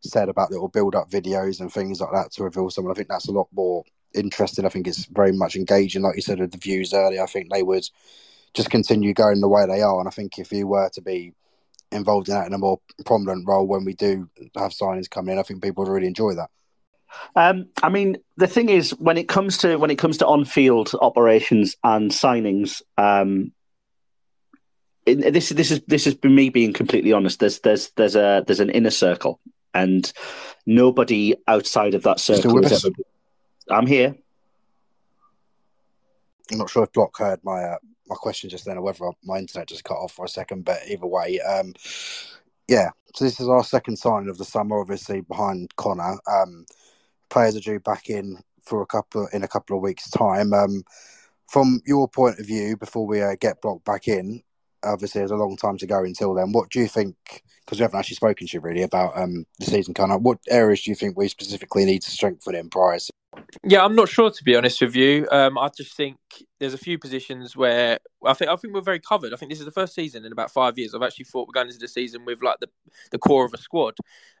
said about little build up videos and things like that to reveal someone. I think that's a lot more interesting. I think it's very much engaging, like you said, with the views earlier. I think they would just continue going the way they are. And I think if you were to be involved in that in a more prominent role when we do have signings coming in, I think people would really enjoy that. Um, I mean, the thing is, when it comes to when it comes to on-field operations and signings, um, this is this is this has been me being completely honest. There's there's there's a there's an inner circle and nobody outside of that circle is ever. I'm here. I'm not sure if Block heard my uh, my question just then, or whether my internet just cut off for a second. But either way, um, yeah. So this is our second signing of the summer, obviously behind Connor. Um, players are due back in for a couple in a couple of weeks' time. Um, from your point of view, before we uh, get blocked back in, obviously there's a long time to go until then. What do you think? Because we haven't actually spoken to you really about um, the season up. What areas do you think we specifically need to strengthen in prior? Yeah, I'm not sure to be honest with you. Um, I just think there's a few positions where I think I think we're very covered. I think this is the first season in about five years. I've actually thought we're going into the season with like the the core of a squad.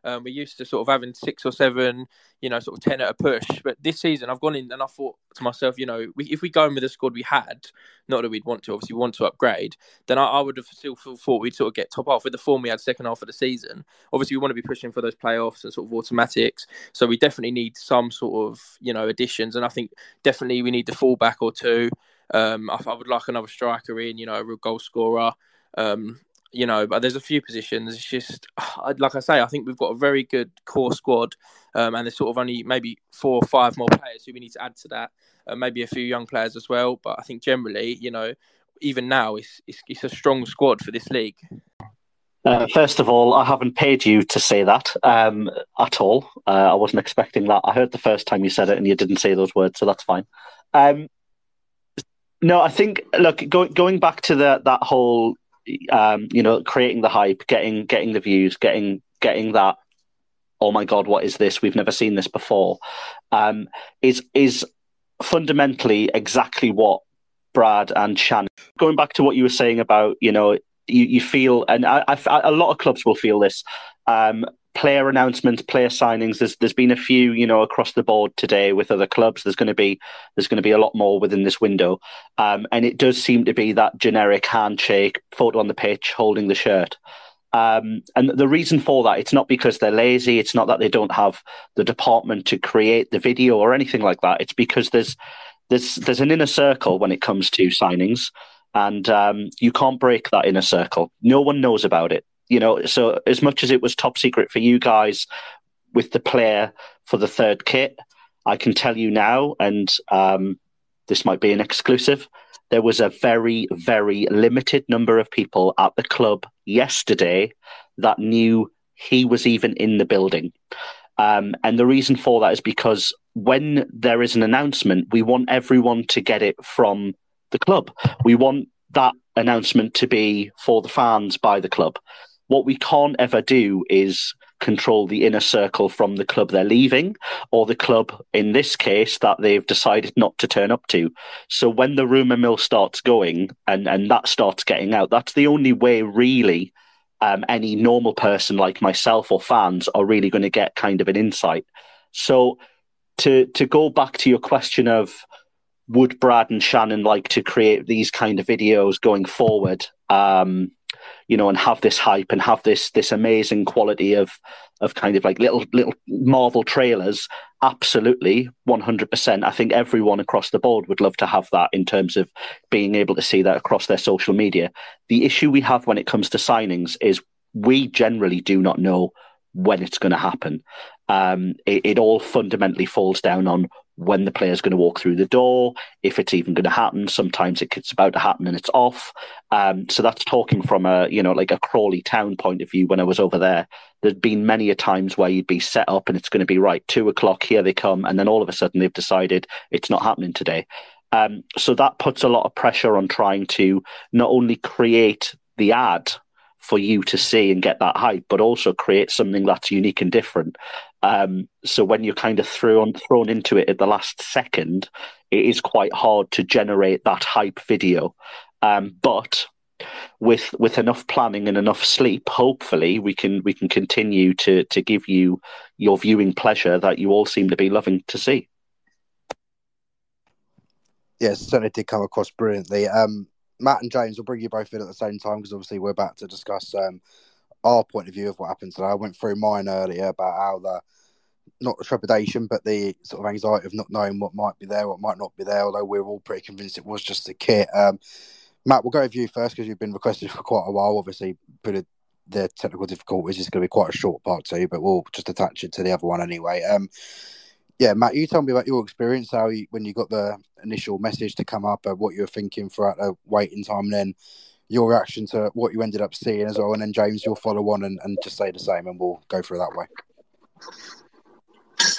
Um, we're used to sort of having six or seven, you know, sort of ten at a push. But this season, I've gone in and I thought to myself, you know, we, if we go in with the squad we had, not that we'd want to, obviously want to upgrade, then I, I would have still thought we'd sort of get top off with the form we had second half of the season. Obviously, we want to be pushing for those playoffs and sort of automatics. So we definitely need some sort of, you know, additions. And I think definitely we need the fullback or two. Um, I, I, would like another striker in, you know, a real goal scorer. Um, you know, but there's a few positions. It's just, like I say, I think we've got a very good core squad, um, and there's sort of only maybe four or five more players who we need to add to that. Uh, maybe a few young players as well. But I think generally, you know, even now, it's it's, it's a strong squad for this league. Uh, first of all, I haven't paid you to say that um, at all. Uh, I wasn't expecting that. I heard the first time you said it, and you didn't say those words, so that's fine. Um, no, I think look going going back to the that whole um, you know creating the hype, getting getting the views, getting getting that. Oh my God, what is this? We've never seen this before. Um, is is fundamentally exactly what Brad and Shannon. Going back to what you were saying about you know you, you feel, and I, I, a lot of clubs will feel this. Um, player announcements, player signings. There's there's been a few, you know, across the board today with other clubs. There's going to be there's going to be a lot more within this window, um, and it does seem to be that generic handshake, photo on the pitch, holding the shirt. Um, and the reason for that, it's not because they're lazy. It's not that they don't have the department to create the video or anything like that. It's because there's there's there's an inner circle when it comes to signings, and um, you can't break that inner circle. No one knows about it you know, so as much as it was top secret for you guys with the player for the third kit, I can tell you now, and um, this might be an exclusive. There was a very, very limited number of people at the club yesterday that knew he was even in the building. Um, and the reason for that is because when there is an announcement, we want everyone to get it from the club. We want that announcement to be for the fans by the club. What we can't ever do is control the inner circle from the club they're leaving or the club in this case that they've decided not to turn up to so when the rumor mill starts going and and that starts getting out that's the only way really um, any normal person like myself or fans are really going to get kind of an insight so to to go back to your question of would brad and shannon like to create these kind of videos going forward um, you know, and have this hype and have this this amazing quality of of kind of like little little Marvel trailers. Absolutely, one hundred percent. I think everyone across the board would love to have that in terms of being able to see that across their social media. The issue we have when it comes to signings is we generally do not know when it's going to happen. Um, it, it, all fundamentally falls down on when the player's going to walk through the door, if it's even going to happen. Sometimes it's about to happen and it's off. Um, so that's talking from a you know like a Crawley Town point of view. When I was over there, there'd been many a times where you'd be set up and it's going to be right two o'clock. Here they come, and then all of a sudden they've decided it's not happening today. Um, so that puts a lot of pressure on trying to not only create the ad for you to see and get that hype, but also create something that's unique and different. Um, so when you're kind of thrown thrown into it at the last second, it is quite hard to generate that hype video. Um, but with with enough planning and enough sleep, hopefully we can we can continue to to give you your viewing pleasure that you all seem to be loving to see. Yes, certainly did come across brilliantly. Um, Matt and James will bring you both in at the same time because obviously we're about to discuss um, our point of view of what happened today. I went through mine earlier about how the not the trepidation, but the sort of anxiety of not knowing what might be there, what might not be there. Although we are all pretty convinced it was just a kit. Um, Matt, we'll go with you first because you've been requested for quite a while. Obviously, a the technical difficulties. It's going to be quite a short part two, but we'll just attach it to the other one anyway. Um, yeah, Matt, you tell me about your experience, how you, when you got the initial message to come up, uh, what you were thinking throughout the waiting time, and then your reaction to what you ended up seeing as well. And then James, you'll follow on and, and just say the same, and we'll go through that way.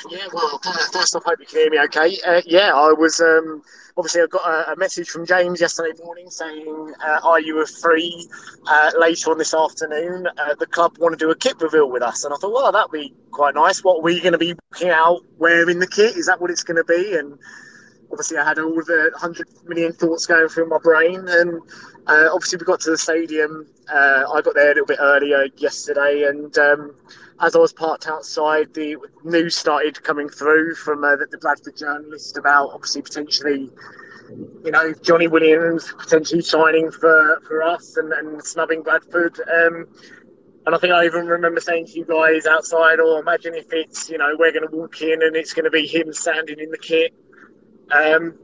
Yeah, well, first off, hope you can hear me okay. Uh, yeah, I was um, obviously I got a, a, message from James yesterday morning saying, uh, "Are you free uh, later on this afternoon? Uh, the club want to do a kit reveal with us." And I thought, well, that'd be quite nice. What are we going to be walking out wearing the kit? Is that what it's going to be? And obviously, I had all the hundred million thoughts going through my brain, and uh, obviously, we got to the stadium. Uh, I got there a little bit earlier yesterday, and um, as I was parked outside, the news started coming through from uh, the, the, Bradford journalist about obviously potentially, you know, Jonny Williams potentially signing for, for us and, and snubbing Bradford. Um, and I think I even remember saying to you guys outside, or oh, imagine if it's, you know, we're going to walk in and it's going to be him standing in the kit. Um,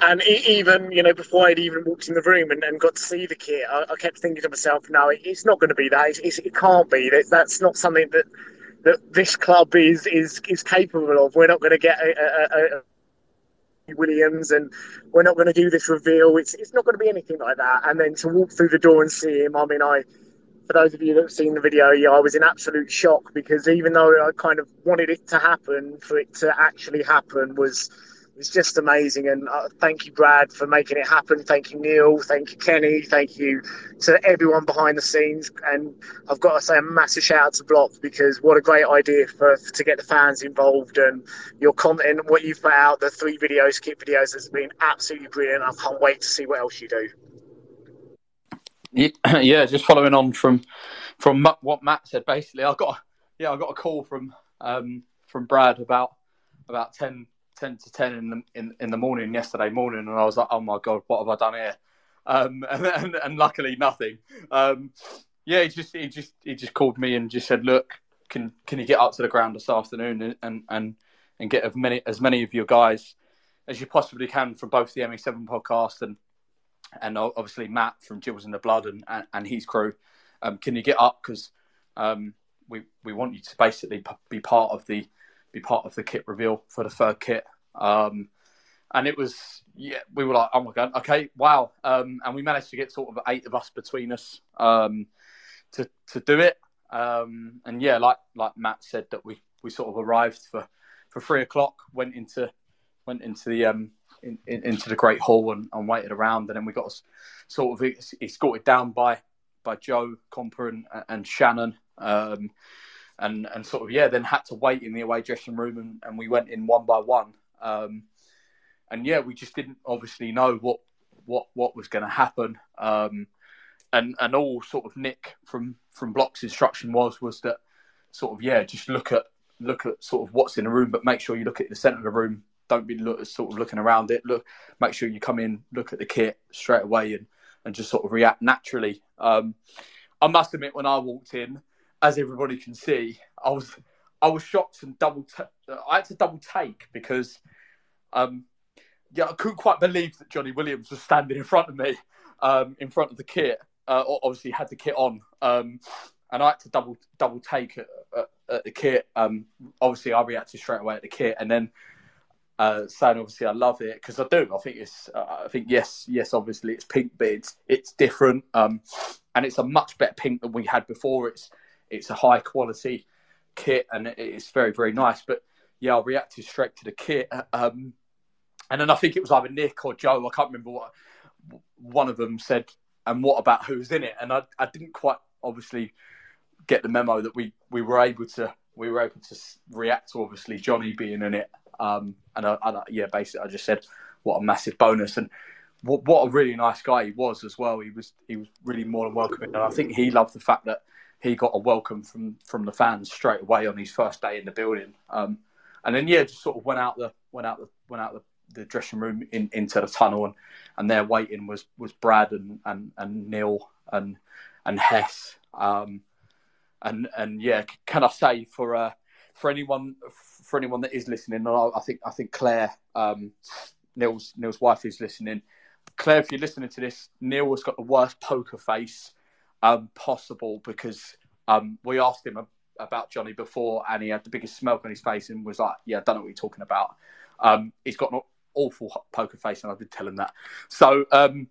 and even you know before I'd even walked in the room and, and got to see the kit, I, I kept thinking to myself, no, it, it's not going to be that. It can't be. That, that's not something that that this club is is is capable of. We're not going to get a, a, a Williams, and we're not going to do this reveal. It's it's not going to be anything like that. And then to walk through the door and see him, I mean, I for those of you that have seen the video, yeah, I was in absolute shock because even though I kind of wanted it to happen, for it to actually happen was it's just amazing. And uh, thank you, Brad, for making it happen. Thank you, Neil. Thank you, Kenny. Thank you to everyone behind the scenes. And I've got to say a massive shout out to Block because what a great idea for to get the fans involved and your content, what you've put out, the three videos, kit videos, has been absolutely brilliant. I can't wait to see what else you do. Yeah, just following on from from what Matt said. Basically, I got yeah, I got a call from um, from Brad about about 10, ten to ten in the in, in the morning yesterday morning, and I was like, oh my god, what have I done here? Um, and, and, and luckily nothing. Um, yeah, he just he just he just called me and just said, look, can can you get up to the ground this afternoon and and and get as many as many of your guys as you possibly can from both the ME7 podcast and and obviously Matt from Gills in the Blood and and, and his crew. Um, can you get up because um, we we want you to basically be part of the be part of the kit reveal for the third kit. Um, and it was, yeah, we were like, oh my God, okay, wow. Um, and we managed to get sort of eight of us between us um, to, to do it. Um, and yeah, like, like Matt said, that we, we sort of arrived for, for three o'clock, went into, went into the, um, in, in, into the great hall and, and, waited around. And then we got sort of escorted down by, by Joe Comper and, and Shannon. And and sort of yeah, then had to wait in the away dressing room, and, and we went in one by one. Um, and yeah, we just didn't obviously know what what what was going to happen. Um, and and all sort of Nick from from Block's instruction was was that sort of yeah, just look at look at sort of what's in the room, but make sure you look at the centre of the room. Don't be look, sort of looking around it. Look, make sure you come in, look at the kit straight away, and and just sort of react naturally. Um, I must admit, when I walked in, as everybody can see, I was I was shocked and double. T- I had to double take because, um, yeah, I couldn't quite believe that Jonny Williams was standing in front of me, um, in front of the kit. Uh, obviously, had the kit on, um, and I had to double double take at, at, at the kit. Um, obviously, I reacted straight away at the kit, and then uh, saying obviously I love it because I do. I think it's. Uh, I think yes, yes. Obviously, it's pink, but it's it's different, um, and it's a much better pink than we had before. It's it's a high quality kit and it's very very nice. But yeah, I reacted straight to the kit, um, and then I think it was either Nick or Joe. I can't remember what one of them said. And what about who's in it? And I, I didn't quite obviously get the memo that we, we were able to we were able to react to obviously Jonny being in it. Um, and I, I, yeah, basically I just said what a massive bonus and what, what a really nice guy he was as well. He was he was really more than welcoming, and I think he loved the fact that he got a welcome from from the fans straight away on his first day in the building. Um, and then yeah, just sort of went out the went out the went out the, the dressing room in, into the tunnel, and, and there waiting was was Brad and and, and Neil and and Hess. Um, and and yeah, can I say for uh, for anyone for anyone that is listening, I, think I think Claire, um, Neil's Neil's wife is listening. Claire, if you're listening to this, Neil has got the worst poker face um, possible because Um, we asked him about Jonny before, and he had the biggest smirk on his face and was like, "Yeah, I don't know what you're talking about." Um, he's got an awful poker face, and I did tell him that. So um,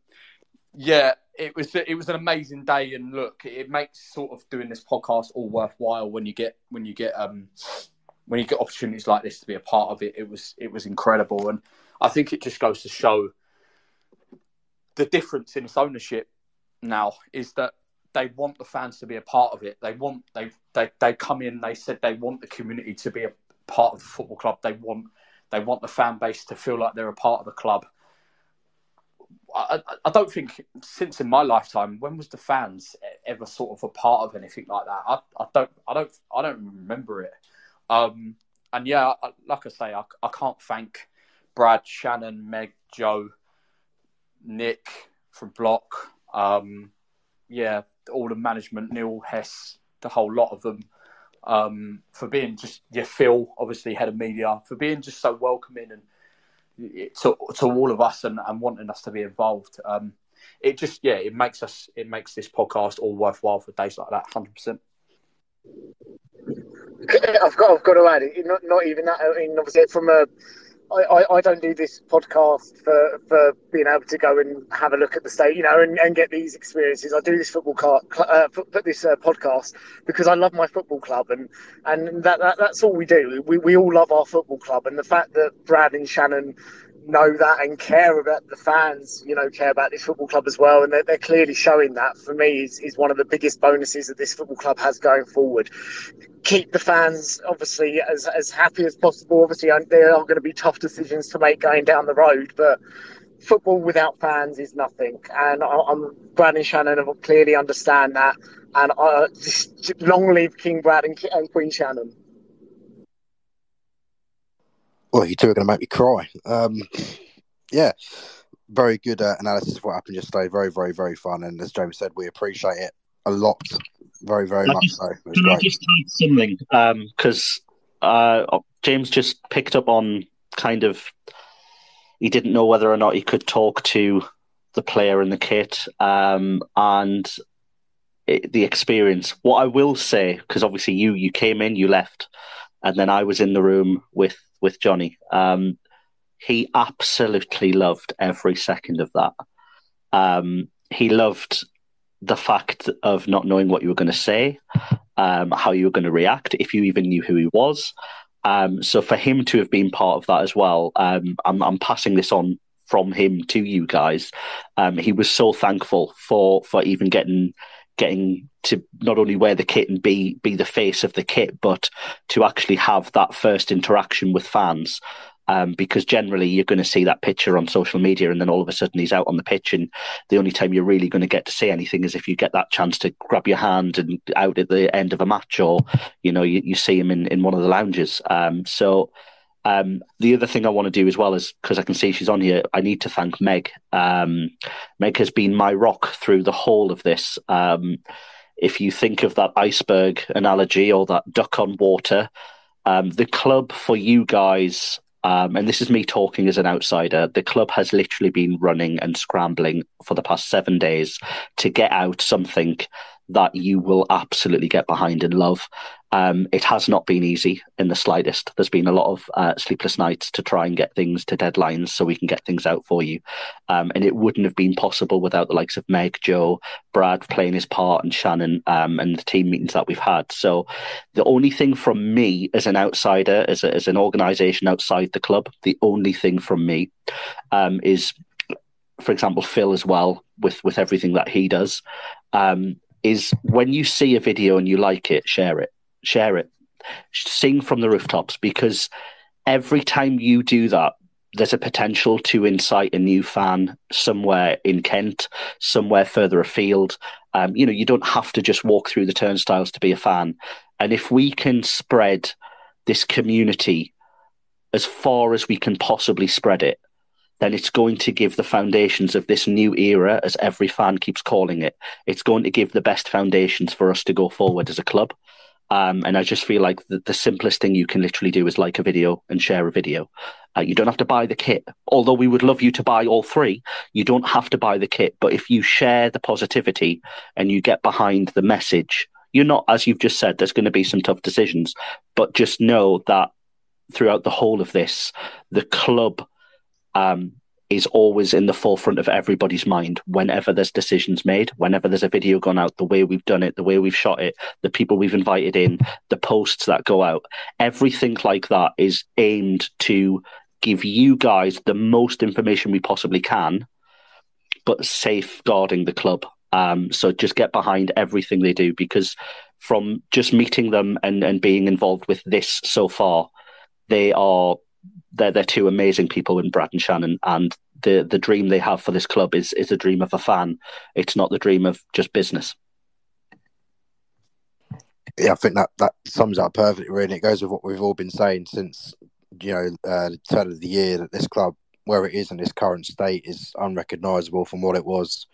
yeah, it was it was an amazing day, and look, it makes sort of doing this podcast all worthwhile when you get when you get um when you get opportunities like this to be a part of it. It was it was incredible, and I think it just goes to show the difference in its ownership now is that they want the fans to be a part of it. They want they they they come in. They said they want the community to be a part of the football club. They want they want the fan base to feel like they're a part of the club. I, I, don't think since in my lifetime when was the fans ever sort of a part of anything like that. I, I don't I don't I don't remember it. Um, and yeah, like I say, I, I can't thank Brad, Shannon, Meg, Joe, Nick from Block. Um, yeah, all the management, Neil Hess, the whole lot of them, um, for being just yeah, Phil, obviously head of media, for being just so welcoming and to to all of us and, and wanting us to be involved. Um, it just yeah, it makes us it makes this podcast all worthwhile for days like that, hundred percent. I've got I've got to add. Not not even that. I mean, obviously from a I, I, don't do this podcast for, for being able to go and have a look at the state, you know, and, and get these experiences. I do this football car, uh, this uh, podcast because I love my football club, and and that, that that's all we do. We we all love our football club, and the fact that Brad and Shannon know that and care about the fans, you know, care about this football club as well. And they're, they're clearly showing that for me is, is one of the biggest bonuses that this football club has going forward. Keep the fans obviously as, as happy as possible. Obviously, there are going to be tough decisions to make going down the road, but football without fans is nothing. And I, am Brad and Shannon clearly understand that. And I, just long live King Brad and, and Queen Shannon. Well, you two are going to make me cry. Um, yeah, very good uh, analysis of what happened yesterday. Very, very, very fun. And as James said, we appreciate it a lot. Very, very much just, so. Can great. I just add something? Because um, uh, James just picked up on kind of he didn't know whether or not he could talk to the player in the kit um, and it, the experience. What I will say, because obviously you you came in, you left, and then I was in the room with with Jonny. Um, he absolutely loved every second of that. Um, he loved the fact of not knowing what you were going to say, um, how you were going to react, if you even knew who he was. Um, so for him to have been part of that as well, um, I'm, I'm, passing this on from him to you guys. Um, he was so thankful for for even getting getting to not only wear the kit and be be the face of the kit, but to actually have that first interaction with fans. Um, because generally you're going to see that picture on social media, and then all of a sudden he's out on the pitch, and the only time you're really going to get to see anything is if you get that chance to grab your hand and out at the end of a match, or you know you, you see him in, in one of the lounges. Um, so um, the other thing I want to do as well is because I can see she's on here. I need to thank Meg. Um, Meg has been my rock through the whole of this. Um, if you think of that iceberg analogy or that duck on water, um, the club for you guys, um, and this is me talking as an outsider, the club has literally been running and scrambling for the past seven days to get out something that you will absolutely get behind and love. Um, it has not been easy in the slightest. There's been a lot of uh, sleepless nights to try and get things to deadlines so we can get things out for you. Um, and it wouldn't have been possible without the likes of Meg, Joe, Brad playing his part, and Shannon, um, and the team meetings that we've had. So the only thing from me as an outsider, as, a, as an organisation outside the club, the only thing from me um, is, for example, Phil as well with with everything that he does. Um, is when you see a video and you like it, share it share it, sing from the rooftops because every time you do that, there's a potential to incite a new fan somewhere in Kent, somewhere further afield. Um, you know, you don't have to just walk through the turnstiles to be a fan. And if we can spread this community as far as we can possibly spread it, then it's going to give the foundations of this new era, as every fan keeps calling it, it's going to give the best foundations for us to go forward as a club. Um, and I just feel like the, the, simplest thing you can literally do is like a video and share a video. Uh, you don't have to buy the kit, although we would love you to buy all three. You don't have to buy the kit, but if you share the positivity and you get behind the message, you're not, as you've just said, there's going to be some tough decisions, but just know that throughout the whole of this, the club um, is always in the forefront of everybody's mind whenever there's decisions made, whenever there's a video gone out, the way we've done it, the way we've shot it, the people we've invited in, the posts that go out. Everything like that is aimed to give you guys the most information we possibly can, but safeguarding the club. Um, so just get behind everything they do because from just meeting them and, and being involved with this so far, they are they're they're two amazing people in Brad and Shannon, and the the dream they have for this club is is a dream of a fan. It's not the dream of just business. Yeah, I think that that sums up perfectly. Really, it goes with what we've all been saying since you know uh, the turn of the year that this club, where it is in its current state, is unrecognisable from what it was.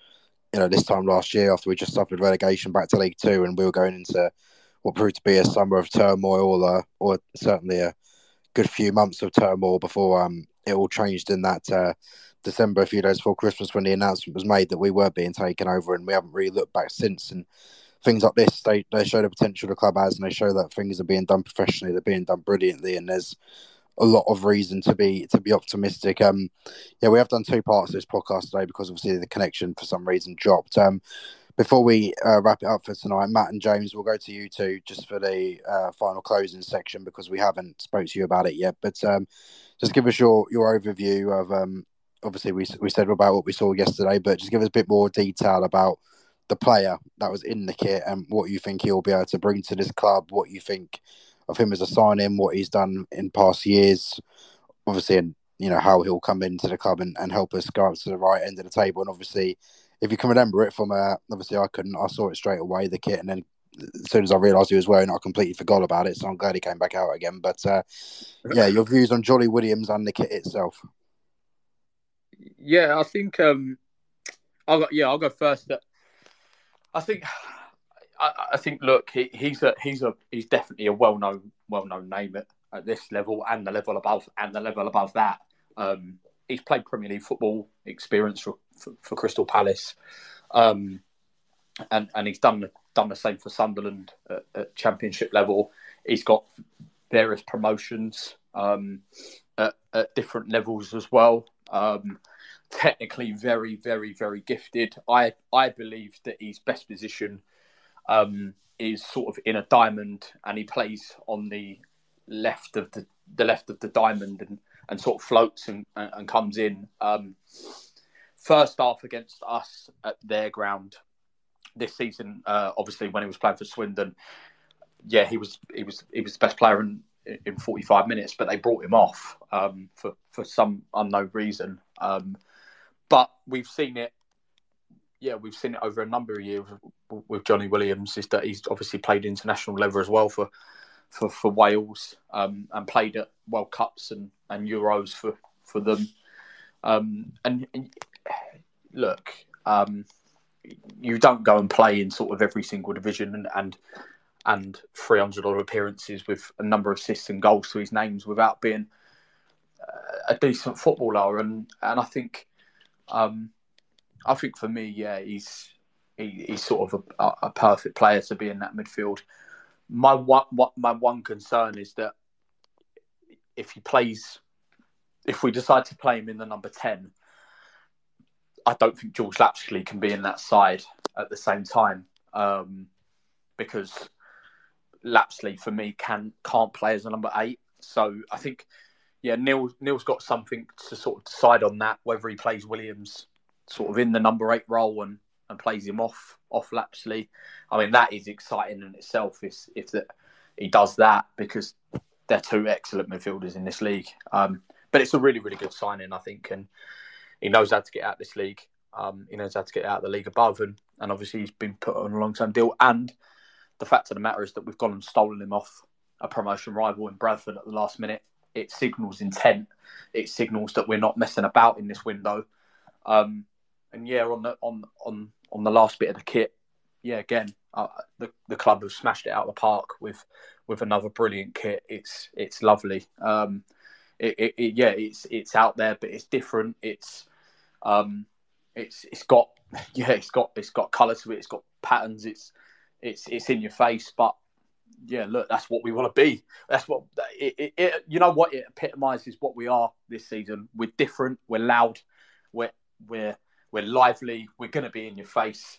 You know, this time last year after we just suffered relegation back to League Two, and we were going into what proved to be a summer of turmoil, uh, or certainly a good few months of turmoil before um, it all changed in that uh, December, a few days before Christmas, when the announcement was made that we were being taken over, and we haven't really looked back since. And things like this, they, they show the potential the club has, and they show that things are being done professionally, they're being done brilliantly, and there's a lot of reason to be to be optimistic. Um, yeah, we have done two parts of this podcast today because obviously the connection for some reason dropped. Um, before we uh, wrap it up for tonight, Matt and James, we'll go to you two just for the uh, final closing section because we haven't spoke to you about it yet. But um, just give us your your overview of um, obviously we we said about what we saw yesterday, but just give us a bit more detail about the player that was in the kit and what you think he'll be able to bring to this club. What you think of him as a sign-in, what he's done in past years, obviously, and you know how he'll come into the club and, and help us go up to the right end of the table, and obviously if you can remember it from uh, obviously I couldn't. I saw it straight away the kit, and then as soon as I realised he was wearing it, I completely forgot about it. So I'm glad he came back out again. But uh, yeah, your views on Jonny Williams and the kit itself. Yeah, I think um, I'll go, yeah I'll go first. I think I, I think look he, he's a he's a he's definitely a well known well known name at, at this level and the level above and the level above that. Um, he's played Premier League football experience for, for, for Crystal Palace, um, and and he's done done the same for Sunderland at, at Championship level. He's got various promotions um, at, at, different levels as well. Um, technically, very, very, very gifted. I I believe that his best position um, is sort of in a diamond, and he plays on the left of the the left of the diamond, and and sort of floats and, and comes in. Um, first half against us at their ground this season, uh, obviously when he was playing for Swindon, yeah, he was he was he was the best player in in 45 minutes, but they brought him off um, for for some unknown reason. Um, but we've seen it, yeah, we've seen it over a number of years with Jonny Williams. Is that he's obviously played international level as well for for, for Wales um, and played at World Cups and, and Euros for, for them. Um, and, and, look, um, you don't go and play in sort of every single division and and, and 300 odd appearances with a number of assists and goals to his names without being a decent footballer. And and I think, um, I think for me, yeah, he's he, he's sort of a, a perfect player to be in that midfield my one my one concern is that if he plays, if we decide to play him in the number ten, I don't think George Lapslie can be in that side at the same time um, because Lapslie for me can can't play as a number eight. So I think yeah, Neil Neil's got something to sort of decide on that whether he plays Williams sort of in the number eight role and and plays him off off Lapslie. I mean, that is exciting in itself. If if that he does that because they're two excellent midfielders in this league. Um, but it's a really really good signing, I think, and he knows how to get out this league. Um, he knows how to get out the league above, and and obviously he's been put on a long term deal. And the fact of the matter is that we've gone and stolen him off a promotion rival in Bradford at the last minute. It signals intent. It signals that we're not messing about in this window. Um, and yeah, on the on on on the last bit of the kit, yeah, again, uh, the the club have smashed it out of the park with with another brilliant kit. It's it's lovely. Um, it, it, it, yeah, it's it's out there, but it's different. It's um, it's it's got yeah, it's got it's got colour to it. It's got patterns. It's it's it's in your face, but yeah, look, that's what we want to be. That's what it, it, it, you know. What it epitomizes what we are this season. We're different. We're loud. We're we're we're lively. We're going to be in your face.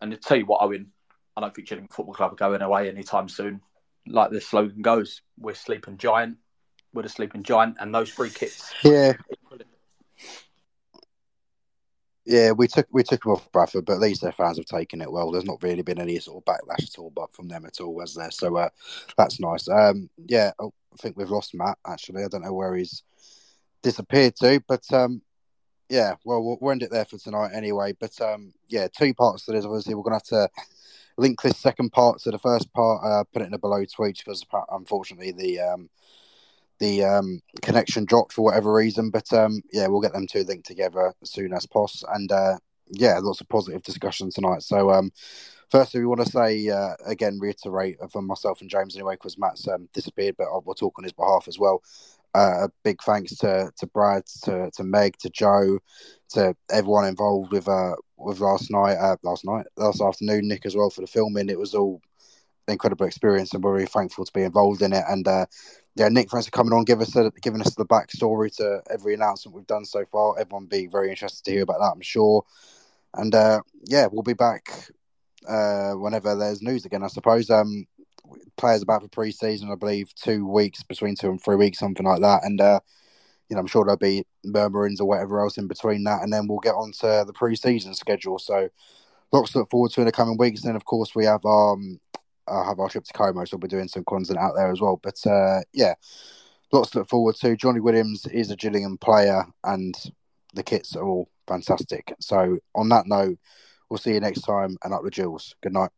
And to tell you what, Owen, I don't think Gillingham Football Club are going away anytime soon. Like the slogan goes, we're sleeping giant. We're the sleeping giant, and those three kits. Yeah. Yeah, we took we took them off Bradford, but at least their fans have taken it well. There's not really been any sort of backlash at all, but from them at all, was there? So uh, that's nice. Um, yeah, oh, I think we've lost Matt. Actually, I don't know where he's disappeared to, but um, yeah, well, we'll, end it there for tonight anyway. But um, yeah, two parts to this. Obviously, we're gonna have to link this second part to the first part. Uh, put it in a below tweet because unfortunately the um, the um, connection dropped for whatever reason. But um, yeah, we'll get them two linked together as soon as possible. And uh, yeah, lots of positive discussion tonight. So um, firstly, we want to say uh, again, reiterate for myself and James anyway, because Matt's um, disappeared, but we'll talk on his behalf as well. Uh, a big thanks to to Brad, to to Meg, to Joe, to everyone involved with uh with last night, uh, last night, last afternoon, Nick as well for the filming. It was all incredible experience, and we're really thankful to be involved in it. And uh, yeah, Nick, thanks for coming on, give us a, giving us the backstory to every announcement we've done so far. Everyone be very interested to hear about that, I'm sure. And uh, yeah, we'll be back uh, whenever there's news again, I suppose. Um, players about for pre-season, I believe, two weeks between two and three weeks, something like that. And uh, you know, I'm sure there'll be murmurings or whatever else in between that, and then we'll get on to the pre-season schedule. So lots to look forward to in the coming weeks. And then, of course, we have um have our trip to Como, so we'll be doing some content out there as well. But uh, yeah, lots to look forward to. Jonny Williams is a Gillingham player, and the kits are all fantastic. So on that note, we'll see you next time, and up the Jules. Good night.